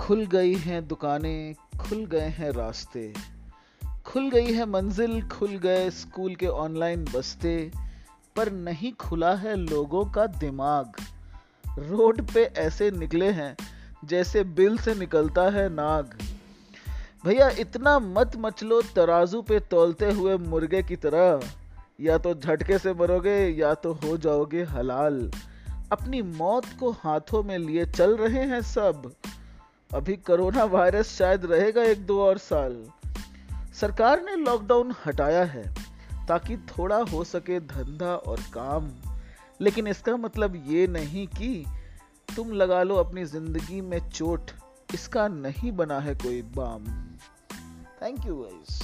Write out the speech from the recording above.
खुल गई हैं दुकानें, खुल गए हैं रास्ते। खुल गई है मंजिल, खुल गए स्कूल के ऑनलाइन बस्ते, पर नहीं खुला है लोगों का दिमाग। रोड पे ऐसे निकले हैं जैसे बिल से निकलता है नाग। भैया, इतना मत मचलो तराजू पे तोलते हुए मुर्गे की तरह। या तो झटके से मरोगे, या तो हो जाओगे हलाल। अपनी मौत को हाथों में लिए चल रहे हैं सब। अभी कोरोना वायरस शायद रहेगा एक दो और साल। सरकार ने लॉकडाउन हटाया है ताकि थोड़ा हो सके धंधा और काम। लेकिन इसका मतलब ये नहीं कि तुम लगा लो अपनी ज़िंदगी में चोट, इसका नहीं बना है कोई बाम। Thank you guys